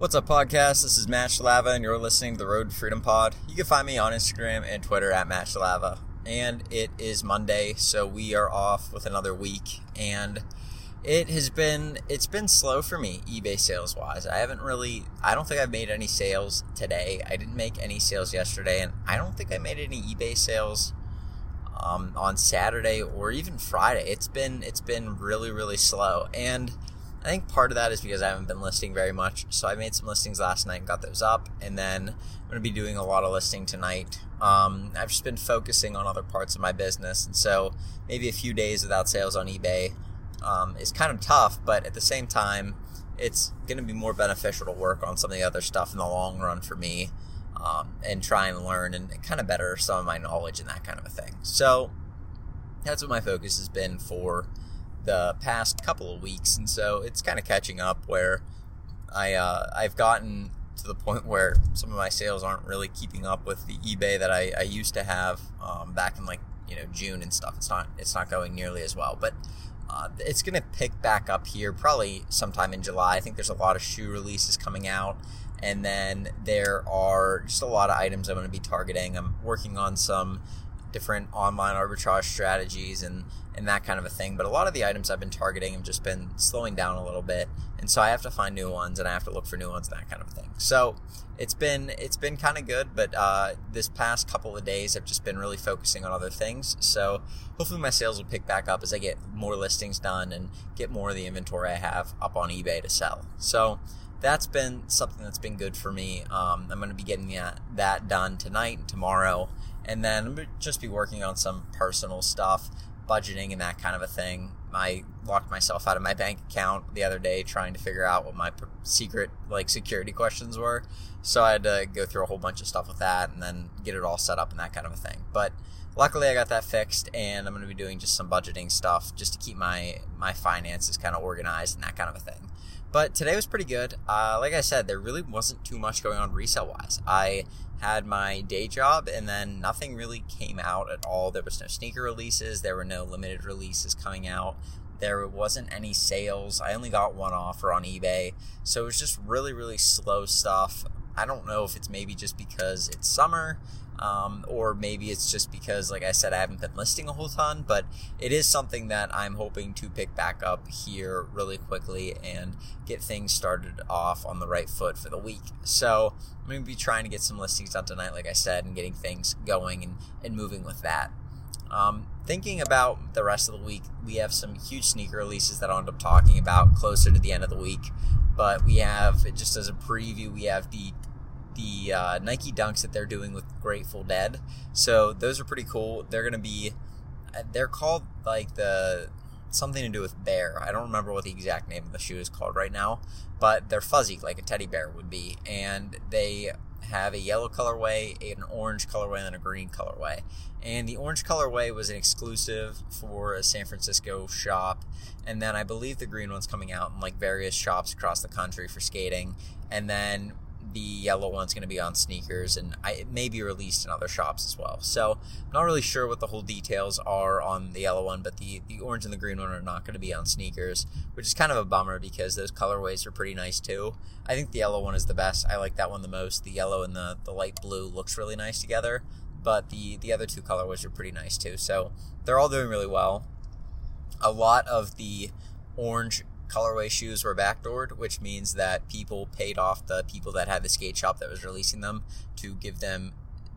What's up, podcast? This is Matt Shalava, and you're listening to the Road to Freedom Pod. You can find me on Instagram and Twitter at Matt Shalava. And it is Monday, so we are off with another week. And it has been it's been slow for me eBay sales wise. I haven't really I don't think I've made any sales today. I didn't make any sales yesterday, and I don't think I made any eBay sales um, on Saturday or even Friday. It's been it's been really really slow, and I think part of that is because I haven't been listing very much. So I made some listings last night and got those up, and then I'm going to be doing a lot of listing tonight. Um, I've just been focusing on other parts of my business, and so maybe a few days without sales on eBay um, is kind of tough. But at the same time, it's going to be more beneficial to work on some of the other stuff in the long run for me, um, and try and learn and kind of better some of my knowledge and that kind of a thing. So that's what my focus has been for the past couple of weeks, and so it's kind of catching up where I uh, I've gotten to the point where some of my sales aren't really keeping up with the eBay that I, I used to have um, back in like you know June and stuff. It's not it's not going nearly as well, but uh, it's going to pick back up here probably sometime in July. I think there's a lot of shoe releases coming out, and then there are just a lot of items I'm going to be targeting. I'm working on some different online arbitrage strategies and and that kind of a thing. But a lot of the items I've been targeting have just been slowing down a little bit, and so I have to find new ones and I have to look for new ones and that kind of thing. So it's been it's been kind of good, but uh, this past couple of days I've just been really focusing on other things. So hopefully my sales will pick back up as I get more listings done and get more of the inventory I have up on eBay to sell. So that's been something that's been good for me. Um, I'm going to be getting that, that done tonight and tomorrow. And then just be working on some personal stuff budgeting and that kind of a thing. I locked myself out of my bank account the other day trying to figure out what my secret like security questions were. So I had to go through a whole bunch of stuff with that and then get it all set up and that kind of a thing. But luckily I got that fixed and I'm going to be doing just some budgeting stuff just to keep my my finances kind of organized and that kind of a thing. But today was pretty good. Uh, like I said, there really wasn't too much going on resale wise. I had my day job and then nothing really came out at all. There was no sneaker releases, there were no limited releases coming out. There wasn't any sales. I only got one offer on eBay. So it was just really, really slow stuff. I don't know if it's maybe just because it's summer um, or maybe it's just because, like I said, I haven't been listing a whole ton, but it is something that I'm hoping to pick back up here really quickly and get things started off on the right foot for the week. So I'm going to be trying to get some listings done tonight, like I said, and getting things going and, and moving with that. Um, thinking about the rest of the week, we have some huge sneaker releases that I'll end up talking about closer to the end of the week. But we have, just as a preview, we have the the uh, Nike Dunks that they're doing with Grateful Dead. So those are pretty cool. They're to be, uh, they're called like the something to do with bear. I don't remember what the exact name of the shoe is called right now, but they're fuzzy like a teddy bear would be, and they have a yellow colorway, an orange colorway, and a green colorway. And the orange colorway was an exclusive for a San Francisco shop, and then I believe the green one's coming out in like various shops across the country for skating. And then the yellow one's going to be on SNKRS and I, it may be released in other shops as well. So I'm not really sure what the whole details are on the yellow one, but the, the orange and the green one are not going to be on SNKRS, which is kind of a bummer because those colorways are pretty nice too. I think the yellow one is the best. I like that one the most. The yellow and the, the light blue looks really nice together, but the, the other two colorways are pretty nice too. So they're all doing really well. A lot of the orange colorway shoes were backdoored, which means that people paid off the people that had the skate shop that was releasing them to give them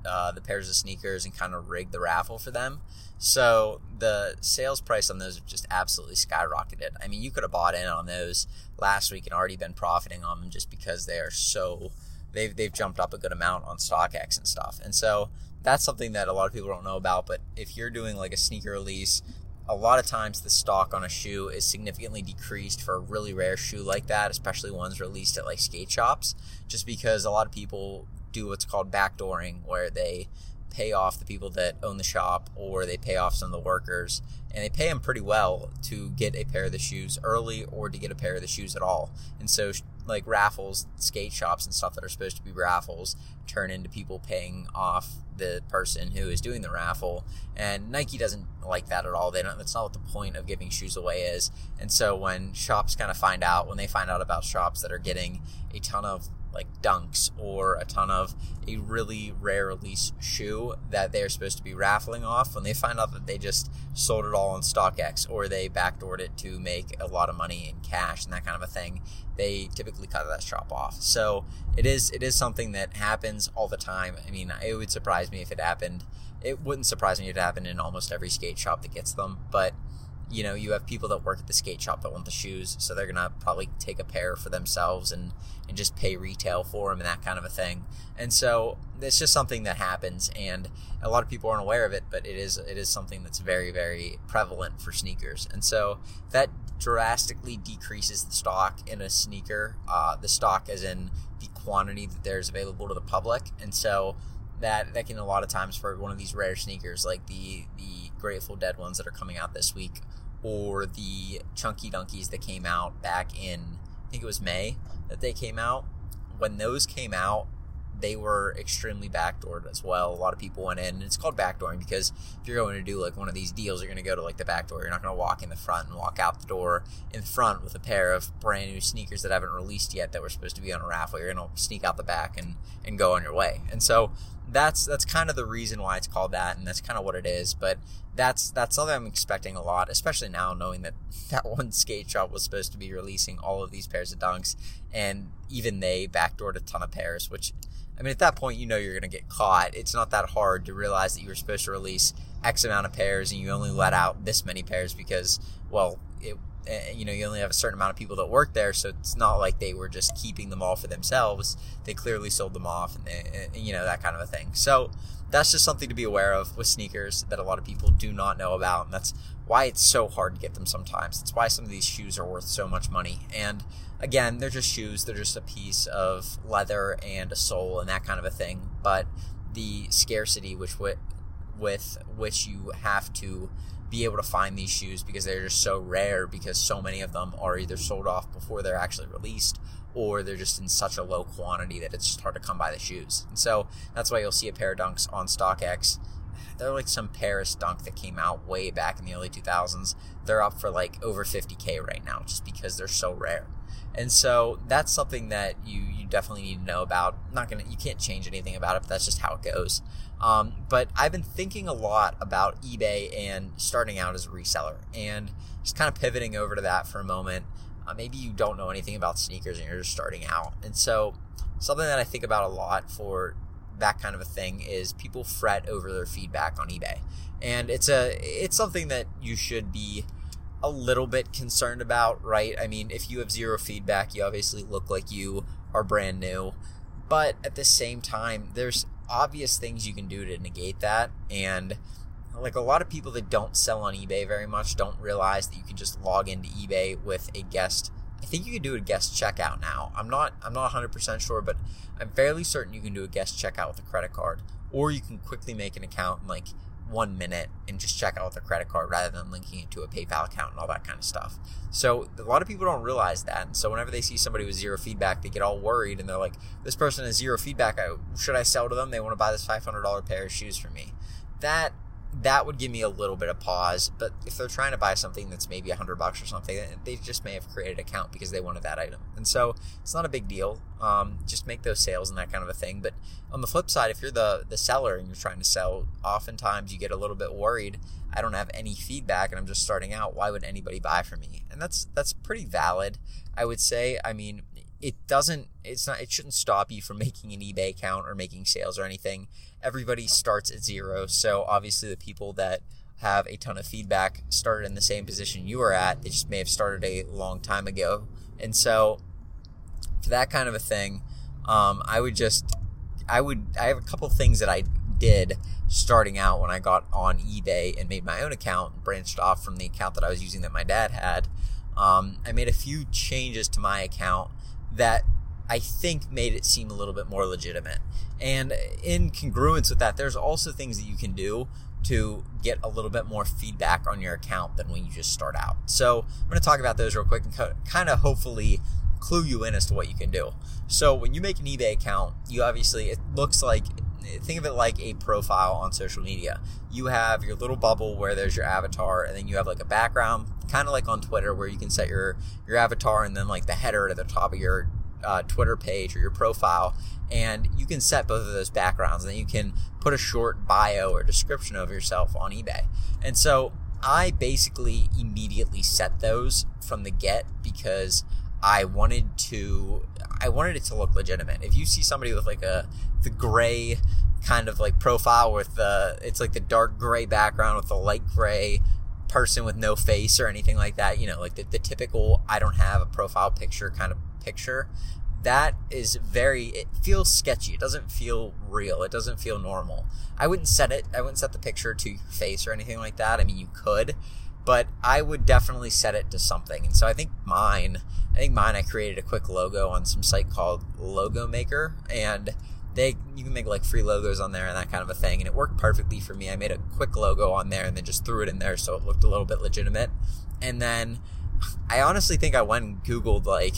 uh, the pairs of sneakers and kind of rig the raffle for them. So the sales price on those just absolutely skyrocketed. I mean, you could have bought in on those last week and already been profiting on them just because they are so they've they've jumped up a good amount on StockX and stuff. And so that's something that a lot of people don't know about. But if you're doing like a sneaker release a lot of times the stock on a shoe is significantly decreased for a really rare shoe like that, especially ones released at like skate shops, just because a lot of people do what's called backdooring, where they pay off the people that own the shop or they pay off some of the workers and they pay them pretty well to get a pair of the shoes early or to get a pair of the shoes at all. And so like raffles, skate shops and stuff that are supposed to be raffles turn into people paying off the person who is doing the raffle. And Nike doesn't like that at all. They don't. That's not what the point of giving shoes away is. And so when shops kind of find out, when they find out about shops that are getting a ton of like dunks or a ton of a really rare release shoe that they're supposed to be raffling off when they find out that they just sold it all on StockX or they backdoored it to make a lot of money in cash and that kind of a thing they typically cut that shop off. So it is it is something that happens all the time. I mean it would surprise me if it happened. It wouldn't surprise me if it happened in almost every skate shop that gets them but you know, you have people that work at the skate shop that want the shoes, so they're gonna probably take a pair for themselves and and just pay retail for them and that kind of a thing. And so it's just something that happens, and a lot of people aren't aware of it, but it is it is something that's very very prevalent for sneakers. And so that drastically decreases the stock in a sneaker, uh, the stock as in the quantity that there's available to the public, and so that that can a lot of times for one of these rare sneakers like the the Grateful Dead ones that are coming out this week or the Chunky Dunkies that came out back in, I think it was May that they came out. When those came out, they were extremely backdoored as well. A lot of people went in, and it's called backdooring because if you're going to do like one of these deals, you're going to go to like the back door. You're not going to walk in the front and walk out the door in front with a pair of brand new sneakers that haven't released yet that were supposed to be on a raffle. You're going to sneak out the back and and go on your way. And so that's that's kind of the reason why it's called that, and that's kind of what it is. But that's that's something I'm expecting a lot, especially now knowing that that one skate shop was supposed to be releasing all of these pairs of dunks, and even they backdoored a ton of pairs. Which, I mean, at that point, you know you're going to get caught. It's not that hard to realize that you were supposed to release X amount of pairs, and you only let out this many pairs because, well, it you know you only have a certain amount of people that work there so it's not like they were just keeping them all for themselves. They clearly sold them off and they, eh, you know that kind of a thing. So that's just something to be aware of with sneakers that a lot of people do not know about and that's why it's so hard to get them sometimes. It's why some of these shoes are worth so much money. And again they're just shoes they're just a piece of leather and a sole and that kind of a thing. But the scarcity which with, with which you have to be able to find these shoes because they're just so rare because so many of them are either sold off before they're actually released or they're just in such a low quantity that it's just hard to come by the shoes. And so that's why you'll see a pair of dunks on StockX. They're like some Paris dunk that came out way back in the early 2000s. They're up for like over 50k right now just because they're so rare. And so that's something that you you definitely need to know about. Not gonna you can't change anything about it, but that's just how it goes. Um, but I've been thinking a lot about eBay and starting out as a reseller and just kind of pivoting over to that for a moment. Uh, maybe you don't know anything about sneakers and you're just starting out. And so, something that I think about a lot for that kind of a thing is people fret over their feedback on eBay. And it's a it's something that you should be a little bit concerned about, right? I mean, if you have zero feedback, you obviously look like you are brand new. But at the same time, there's obvious things you can do to negate that. And like a lot of people that don't sell on eBay very much don't realize that you can just log into eBay with a guest. I think you can do a guest checkout now. I'm not I'm not 100% sure, but I'm fairly certain you can do a guest checkout with a credit card or you can quickly make an account and like one minute and just check out with a credit card rather than linking it to a PayPal account and all that kind of stuff. So a lot of people don't realize that. And so whenever they see somebody with zero feedback, they get all worried and they're like, this person has zero feedback. I, Should I sell to them? They want to buy this $500 pair of shoes for me. That that would give me a little bit of pause. But if they're trying to buy something that's maybe a hundred bucks or something, they just may have created an account because they wanted that item. And so it's not a big deal. Um, just make those sales and that kind of a thing. But on the flip side, if you're the the seller and you're trying to sell, oftentimes you get a little bit worried. I don't have any feedback and I'm just starting out. Why would anybody buy from me? And that's that's pretty valid. I would say. I mean, it doesn't it's not it shouldn't stop you from making an ebay account or making sales or anything. Everybody starts at zero. So obviously the people that have a ton of feedback started in the same position you are at. They just may have started a long time ago. And so for that kind of a thing um, i would just i would i have a couple things that i did starting out when i got on ebay and made my own account and branched off from the account that i was using that my dad had. Um, i made a few changes to my account that I think made it seem a little bit more legitimate. And in congruence with that, there's also things that you can do to get a little bit more feedback on your account than when you just start out. So I'm going to talk about those real quick and kind of hopefully clue you in as to what you can do. So when you make an eBay account, you obviously it looks like think of it like a profile on social media. You have your little bubble where there's your avatar, and then you have like a background, kind of like on Twitter, where you can set your your avatar and then like the header at the top of your uh, Twitter page or your profile, and you can set both of those backgrounds, and then you can put a short bio or description of yourself on eBay. And so I basically immediately set those from the get because I wanted to I wanted it to look legitimate. If you see somebody with like a the gray kind of like profile with the it's like the dark gray background with the light gray person with no face or anything like that, you know, like the, the typical I don't have a profile picture kind of picture, that is very it feels sketchy. It doesn't feel real. It doesn't feel normal. I wouldn't set it I wouldn't set the picture to your face or anything like that. I mean you could, but I would definitely set it to something. And so I think mine I think mine I created a quick logo on some site called Logo Maker and they you can make like free logos on there and that kind of a thing and it worked perfectly for me i made a quick logo on there and then just threw it in there so it looked a little bit legitimate and then i honestly think i went and googled like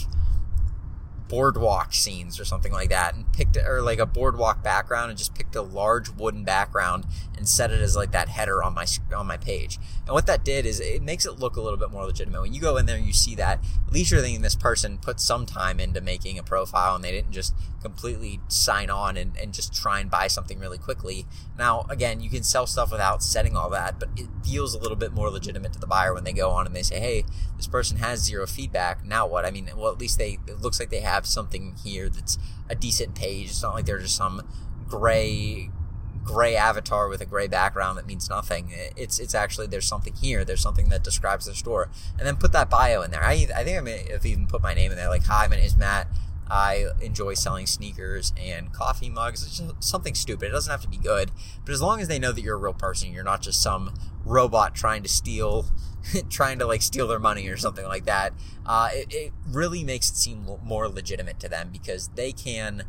boardwalk scenes or something like that and picked or like a boardwalk background and just picked a large wooden background and set it as like that header on my on my page. And what that did is it makes it look a little bit more legitimate. When you go in there and you see that, at least you're thinking this person put some time into making a profile and they didn't just completely sign on and, and just try and buy something really quickly. Now, again, you can sell stuff without setting all that, but it feels a little bit more legitimate to the buyer when they go on and they say, hey, this person has zero feedback. Now what? I mean, well, at least they, it looks like they have something here that's a decent page. It's not like they're just some gray gray avatar with a gray background that means nothing. It's it's actually there's something here. There's something that describes the store, and then put that bio in there. I I think I may have even put my name in there, like hi, my name is Matt. I enjoy selling sneakers and coffee mugs. It's just something stupid. It doesn't have to be good, but as long as they know that you're a real person, you're not just some robot trying to steal, trying to like steal their money or something like that. Uh, it, it really makes it seem more legitimate to them because they can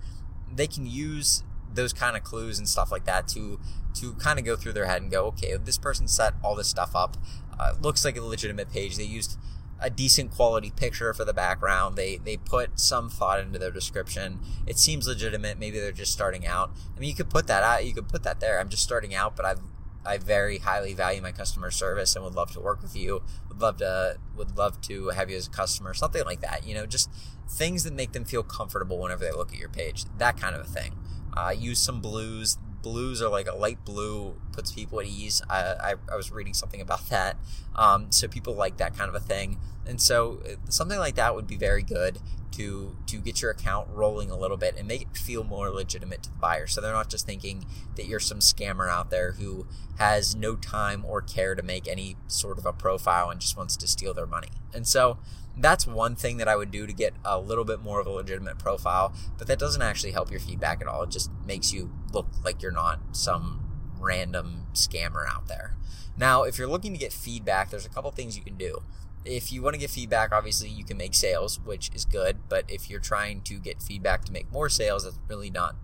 they can use those kind of clues and stuff like that to to kind of go through their head and go, okay, this person set all this stuff up. Uh, looks like a legitimate page. They used a decent quality picture for the background. They they put some thought into their description. It seems legitimate. Maybe they're just starting out. I mean, you could put that out. You could put that there. I'm just starting out, but I've I very highly value my customer service and would love to work with you. Would love to would love to have you as a customer. Something like that. You know, just things that make them feel comfortable whenever they look at your page. That kind of a thing. Uh, use some blues blues are like a light blue puts people at ease. I, I, I was reading something about that. Um, so people like that kind of a thing. And so uh, something like that would be very good to to get your account rolling a little bit and make it feel more legitimate to the buyer. So they're not just thinking that you're some scammer out there who has no time or care to make any sort of a profile and just wants to steal their money. And so that's one thing that I would do to get a little bit more of a legitimate profile, but that doesn't actually help your feedback at all. It just makes you look like you're not some random scammer out there. Now, if you're looking to get feedback, there's a couple things you can do. If you want to get feedback, obviously you can make sales, which is good, but if you're trying to get feedback to make more sales, that's really not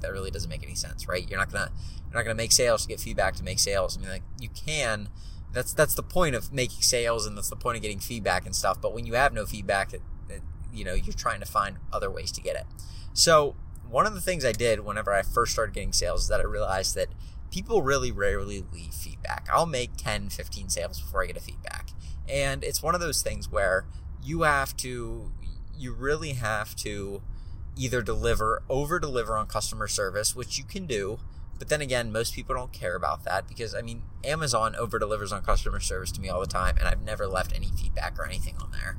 that really doesn't make any sense, right? You're not to you're not to make sales to get feedback to make sales. I mean, like you can that's that's the point of making sales and that's the point of getting feedback and stuff but when you have no feedback it, it, you know you're trying to find other ways to get it so one of the things i did whenever i first started getting sales is that i realized that people really rarely leave feedback i'll make 10 15 sales before i get a feedback and it's one of those things where you have to you really have to either deliver over deliver on customer service which you can do but then again, most people don't care about that because I mean, Amazon over delivers on customer service to me all the time, and I've never left any feedback or anything on there.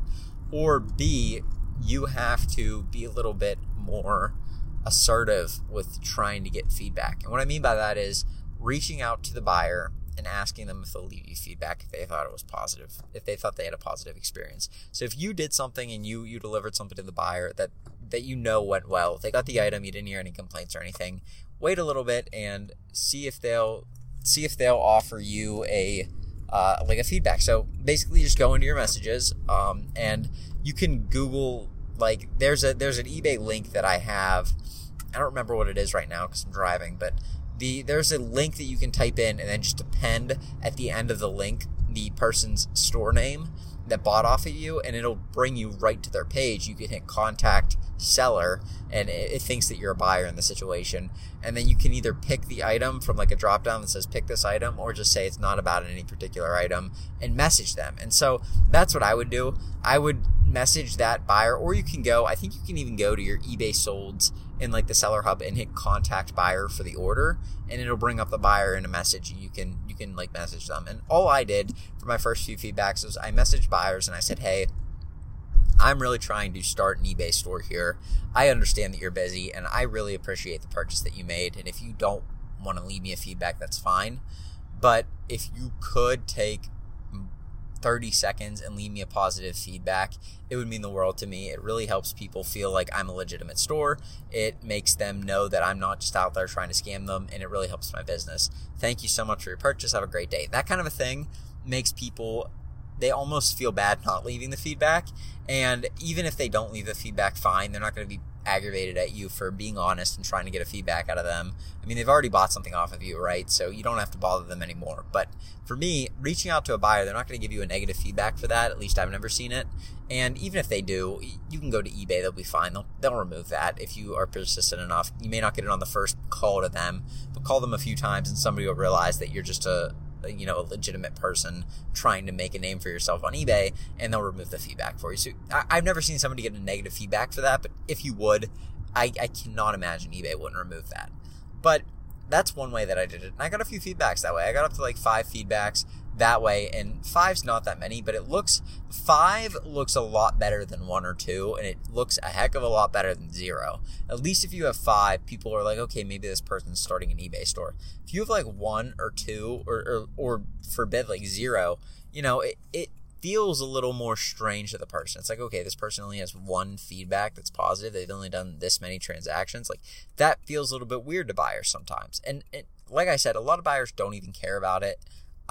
Or B, you have to be a little bit more assertive with trying to get feedback. And what I mean by that is reaching out to the buyer and asking them if they'll leave you feedback if they thought it was positive, if they thought they had a positive experience. So if you did something and you you delivered something to the buyer that that you know went well, they got the item, you didn't hear any complaints or anything, wait a little bit and see if they'll see if they'll offer you a uh, like a feedback. So basically, just go into your messages um, and you can Google like there's a there's an eBay link that I have. I don't remember what it is right now because I'm driving, but the there's a link that you can type in and then just append at the end of the link the person's store name that bought off of you and it'll bring you right to their page. You can hit contact seller and it, it, thinks that you're a buyer in the situation. And then you can either pick the item from like a drop down that says pick this item or just say it's not about any particular item and message them. And so that's what I would do. I would message that buyer or you can go, I think you can even go to your eBay solds in like the seller hub and hit contact buyer for the order and it'll bring up the buyer in a message you can you can like message them. And all I did for my first few feedbacks was I messaged buyers and I said, "Hey, I'm really trying to start an eBay store here. I understand that you're busy and I really appreciate the purchase that you made. And if you don't want to leave me a feedback, that's fine. But if you could take 30 seconds and leave me a positive feedback, it would mean the world to me. It really helps people feel like I'm a legitimate store. It makes them know that I'm not just out there trying to scam them, and it really helps my business. Thank you so much for your purchase. Have a great day. That kind of a thing makes people they almost feel bad not leaving the feedback. And even if they don't leave the feedback, fine. They're not going to be aggravated at you for being honest and trying to get a feedback out of them. I mean, they've already bought something off of you, right? So you don't have to bother them anymore. But for me, reaching out to a buyer, they're not going to give you a negative feedback for that. At least I've never seen it. And even if they do, you can go to eBay. They'll be fine. They'll, they'll remove that if you are persistent enough. You may not get it on the first call to them, but call them a few times and somebody will realize that you're just a, you know a legitimate person trying to make a name for yourself on eBay, and they'll remove the feedback for you. So I, have never seen somebody get a negative feedback for that, but if you would, I, I cannot imagine eBay wouldn't remove that. But that's one way that I did it, and I got a few feedbacks that way. I got up to like five feedbacks that way and five's not that many but it looks five looks a lot better than one or two and it looks a heck of a lot better than zero at least if you have five people are like okay maybe this person's starting an ebay store if you have like one or two or or, or forbid like zero you know it, it feels a little more strange to the person. It's like, okay, this person only has one feedback that's positive. They've only done this many transactions. Like that feels a little bit weird to buyers sometimes. And, and like I said, a lot of buyers don't even care about it.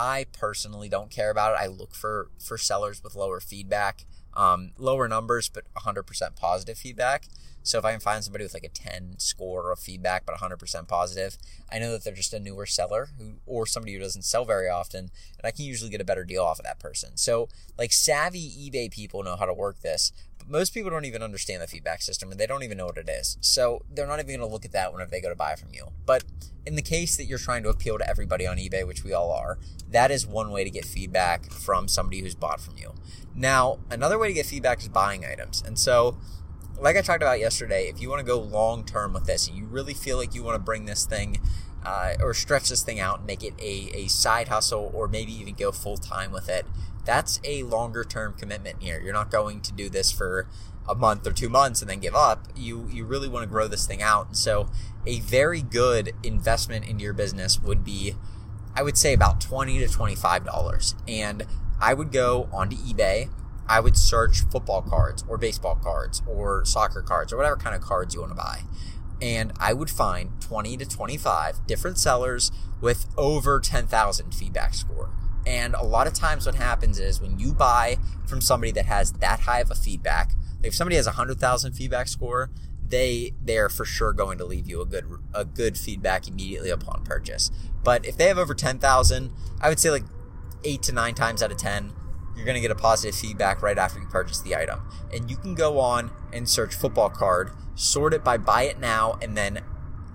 I personally don't care about it. I look for for sellers with lower feedback, um, lower numbers, but 100% positive feedback. So if I can find somebody with like a 10 score of feedback but 100% positive, I know that they're just a newer seller who or somebody who doesn't sell very often, and I can usually get a better deal off of that person. So like savvy eBay people know how to work this, but most people don't even understand the feedback system and they don't even know what it is. So they're not even going to look at that whenever they go to buy from you. But in the case that you're trying to appeal to everybody on eBay, which we all are, that is one way to get feedback from somebody who's bought from you. Now, another way to get feedback is buying items. And so, like I talked about yesterday, if you want to go long term with this, and you really feel like you want to bring this thing uh, or stretch this thing out and make it a, a side hustle or maybe even go full time with it, that's a longer term commitment here. You're not going to do this for a month or two months and then give up. You you really want to grow this thing out. And so a very good investment into your business would be I would say about 20 to $25. And I would go onto eBay. I would search football cards or baseball cards or soccer cards or whatever kind of cards you want to buy. And I would find 20 to 25 different sellers with over 10,000 feedback score. And a lot of times what happens is when you buy from somebody that has that high of a feedback, if somebody has a 100,000 feedback score, they they are for sure going to leave you a good a good feedback immediately upon purchase. But if they have over 10,000, I would say like 8 to 9 times out of 10, you're going to get a positive feedback right after you purchase the item. And you can go on and search football card, sort it by buy it now and then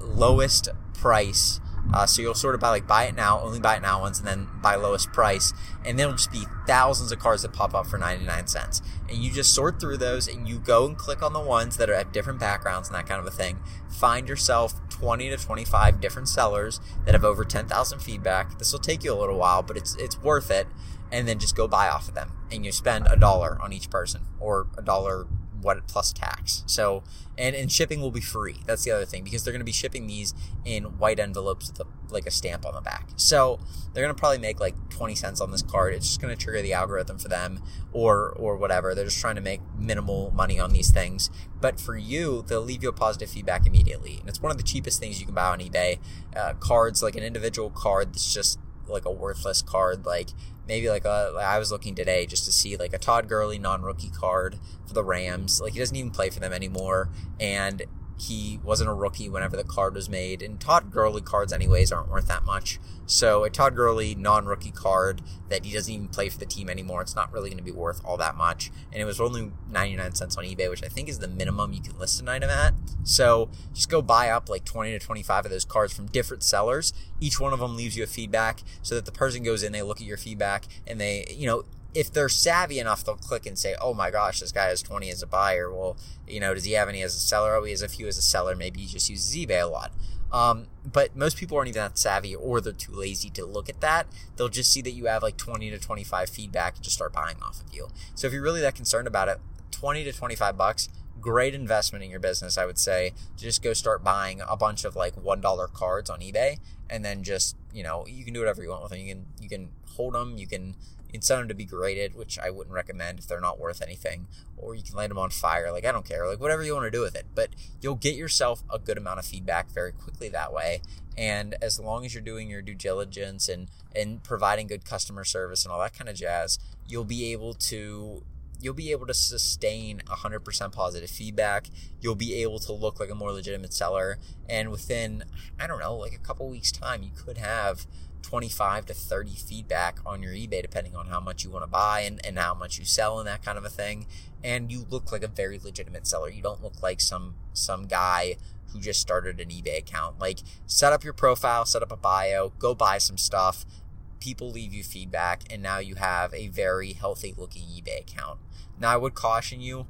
lowest price uh, so you'll sort of buy like buy it now, only buy it now ones, and then buy lowest price, and then it'll just be thousands of cards that pop up for 99 cents. And you just sort through those, and you go and click on the ones that are at different backgrounds and that kind of a thing. Find yourself 20 to 25 different sellers that have over 10,000 feedback. This will take you a little while, but it's it's worth it. And then just go buy off of them, and you spend a dollar on each person, or a dollar what plus tax. So and and shipping will be free. That's the other thing because they're going to be shipping these in white envelopes with a, like a stamp on the back. So they're going to probably make like 20 cents on this card. It's just going to trigger the algorithm for them or or whatever. They're just trying to make minimal money on these things. But for you, they'll leave you a positive feedback immediately. And it's one of the cheapest things you can buy on eBay. Uh, cards like an individual card that's just like a worthless card like maybe like a like I was looking today just to see like a Todd Gurley non-rookie card for the Rams. Like he doesn't even play for them anymore and he wasn't a rookie whenever the card was made, and Todd Gurley cards, anyways, aren't worth that much. So a Todd Gurley non-rookie card that he doesn't even play for the team anymore, it's not really going to be worth all that much. And it was only 99 cents on eBay, which I think is the minimum you can list an item at. So just go buy up like 20 to 25 of those cards from different sellers. Each one of them leaves you a feedback so that the person goes in, they look at your feedback, and they, you know, if they're savvy enough, they'll click and say, "Oh my gosh, this guy has 20 as a buyer." Well, you know, does he have any as a seller? Oh, he has a few as a seller. Maybe he just uses eBay a lot. Um, but most people aren't even that savvy, or they're too lazy to look at that. They'll just see that you have like 20 to 25 feedback and just start buying off of you. So if you're really that concerned about it, 20 to 25 bucks great investment in your business, I would say. Just go start buying a bunch of like one dollar cards on eBay, and then just you know you can do whatever you want with them. You can you can hold them, you can can send them to be graded, which I wouldn't recommend if they're not worth anything, or you can light them on fire. Like, I don't care. Like, whatever you want to do with it. But you'll get yourself a good amount of feedback very quickly that way. And as long as you're doing your due diligence and, and providing good customer service and all that kind of jazz, you'll be able to you'll be able to sustain 100% positive feedback. You'll be able to look like a more legitimate seller. And within, I don't know, like a couple weeks' time, you could have 25 to 30 feedback on your eBay, depending on how much you want to buy and, and how much you sell and that kind of a thing. And you look like a very legitimate seller. You don't look like some some guy who just started an eBay account. Like set up your profile, set up a bio, go buy some stuff. People leave you feedback, and now you have a very healthy looking eBay account. Now I would caution you,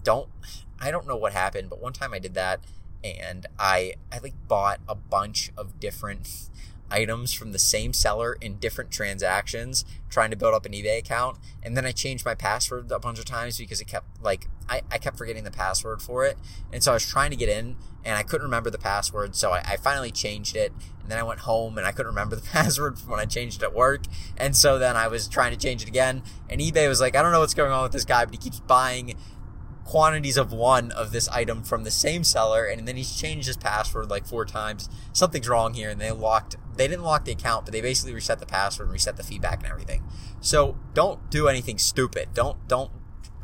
don't I don't know what happened, but one time I did that and I I like bought a bunch of different items from the same seller in different transactions trying to build up an eBay account. And then I changed my password a bunch of times because it kept like I, I kept forgetting the password for it. And so I was trying to get in and I couldn't remember the password. So I, I finally changed it. And then I went home and I couldn't remember the password from when I changed it at work. And so then I was trying to change it again. And eBay was like, I don't know what's going on with this guy, but he keeps buying quantities of one of this item from the same seller and then he's changed his password like four times something's wrong here and they locked they didn't lock the account but they basically reset the password and reset the feedback and everything so don't do anything stupid don't don't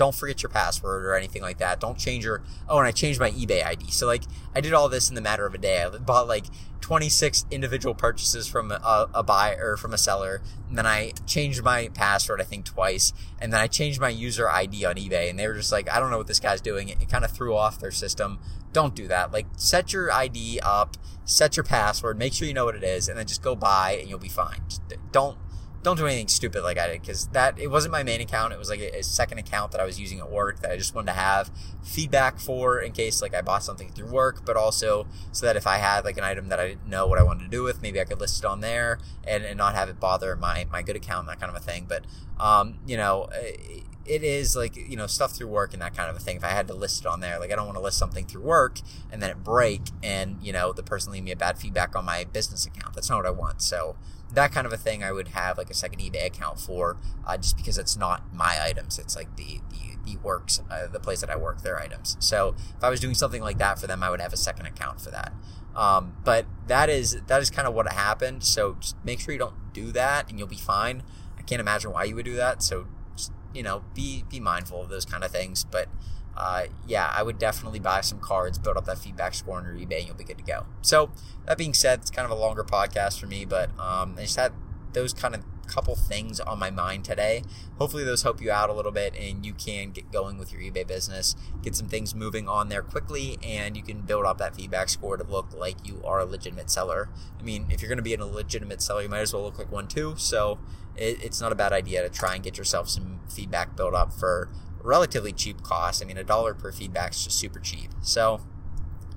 don't forget your password or anything like that. Don't change your, oh, and I changed my eBay ID. So, like, I did all this in the matter of a day. I bought like 26 individual purchases from a, a buyer from a seller. And then I changed my password, I think twice. And then I changed my user ID on eBay. And they were just like, I don't know what this guy's doing. It, it kind of threw off their system. Don't do that. Like, set your ID up, set your password, make sure you know what it is, and then just go buy and you'll be fine. Just don't don't do anything stupid like I did because that it wasn't my main account. It was like a, a, second account that I was using at work that I just wanted to have feedback for in case like I bought something through work, but also so that if I had like an item that I didn't know what I wanted to do with, maybe I could list it on there and, and not have it bother my my good account, that kind of a thing. But um, you know. It, it is like you know stuff through work and that kind of a thing. If I had to list it on there, like I don't want to list something through work and then it break and you know the person leave me a bad feedback on my business account. That's not what I want. So that kind of a thing I would have like a second eBay account for, uh, just because it's not my items. It's like the the, the works, uh, the place that I work, their items. So if I was doing something like that for them, I would have a second account for that. Um, but that is that is kind of what happened. So just make sure you don't do that, and you'll be fine. I can't imagine why you would do that. So just, you know, be be mindful of those kind of things. But uh, yeah, I would definitely buy some cards, build up that feedback score on your eBay, and you'll be good to go. So that being said, it's kind of a longer podcast for me, but um, I just had those kind of couple things on my mind today. Hopefully, those help you out a little bit, and you can get going with your eBay business, get some things moving on there quickly, and you can build up that feedback score to look like you are a legitimate seller. I mean, if you're going to be a legitimate seller, you might as well look like one too. So it, it's not a bad idea to try and get yourself some feedback built up for relatively cheap cost. I mean, a dollar per feedback is just super cheap. So,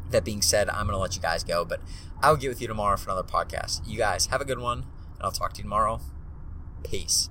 that being said, I'm going to let you guys go, but I'll get with you tomorrow for another podcast. You guys have a good one, and I'll talk to you tomorrow. Peace.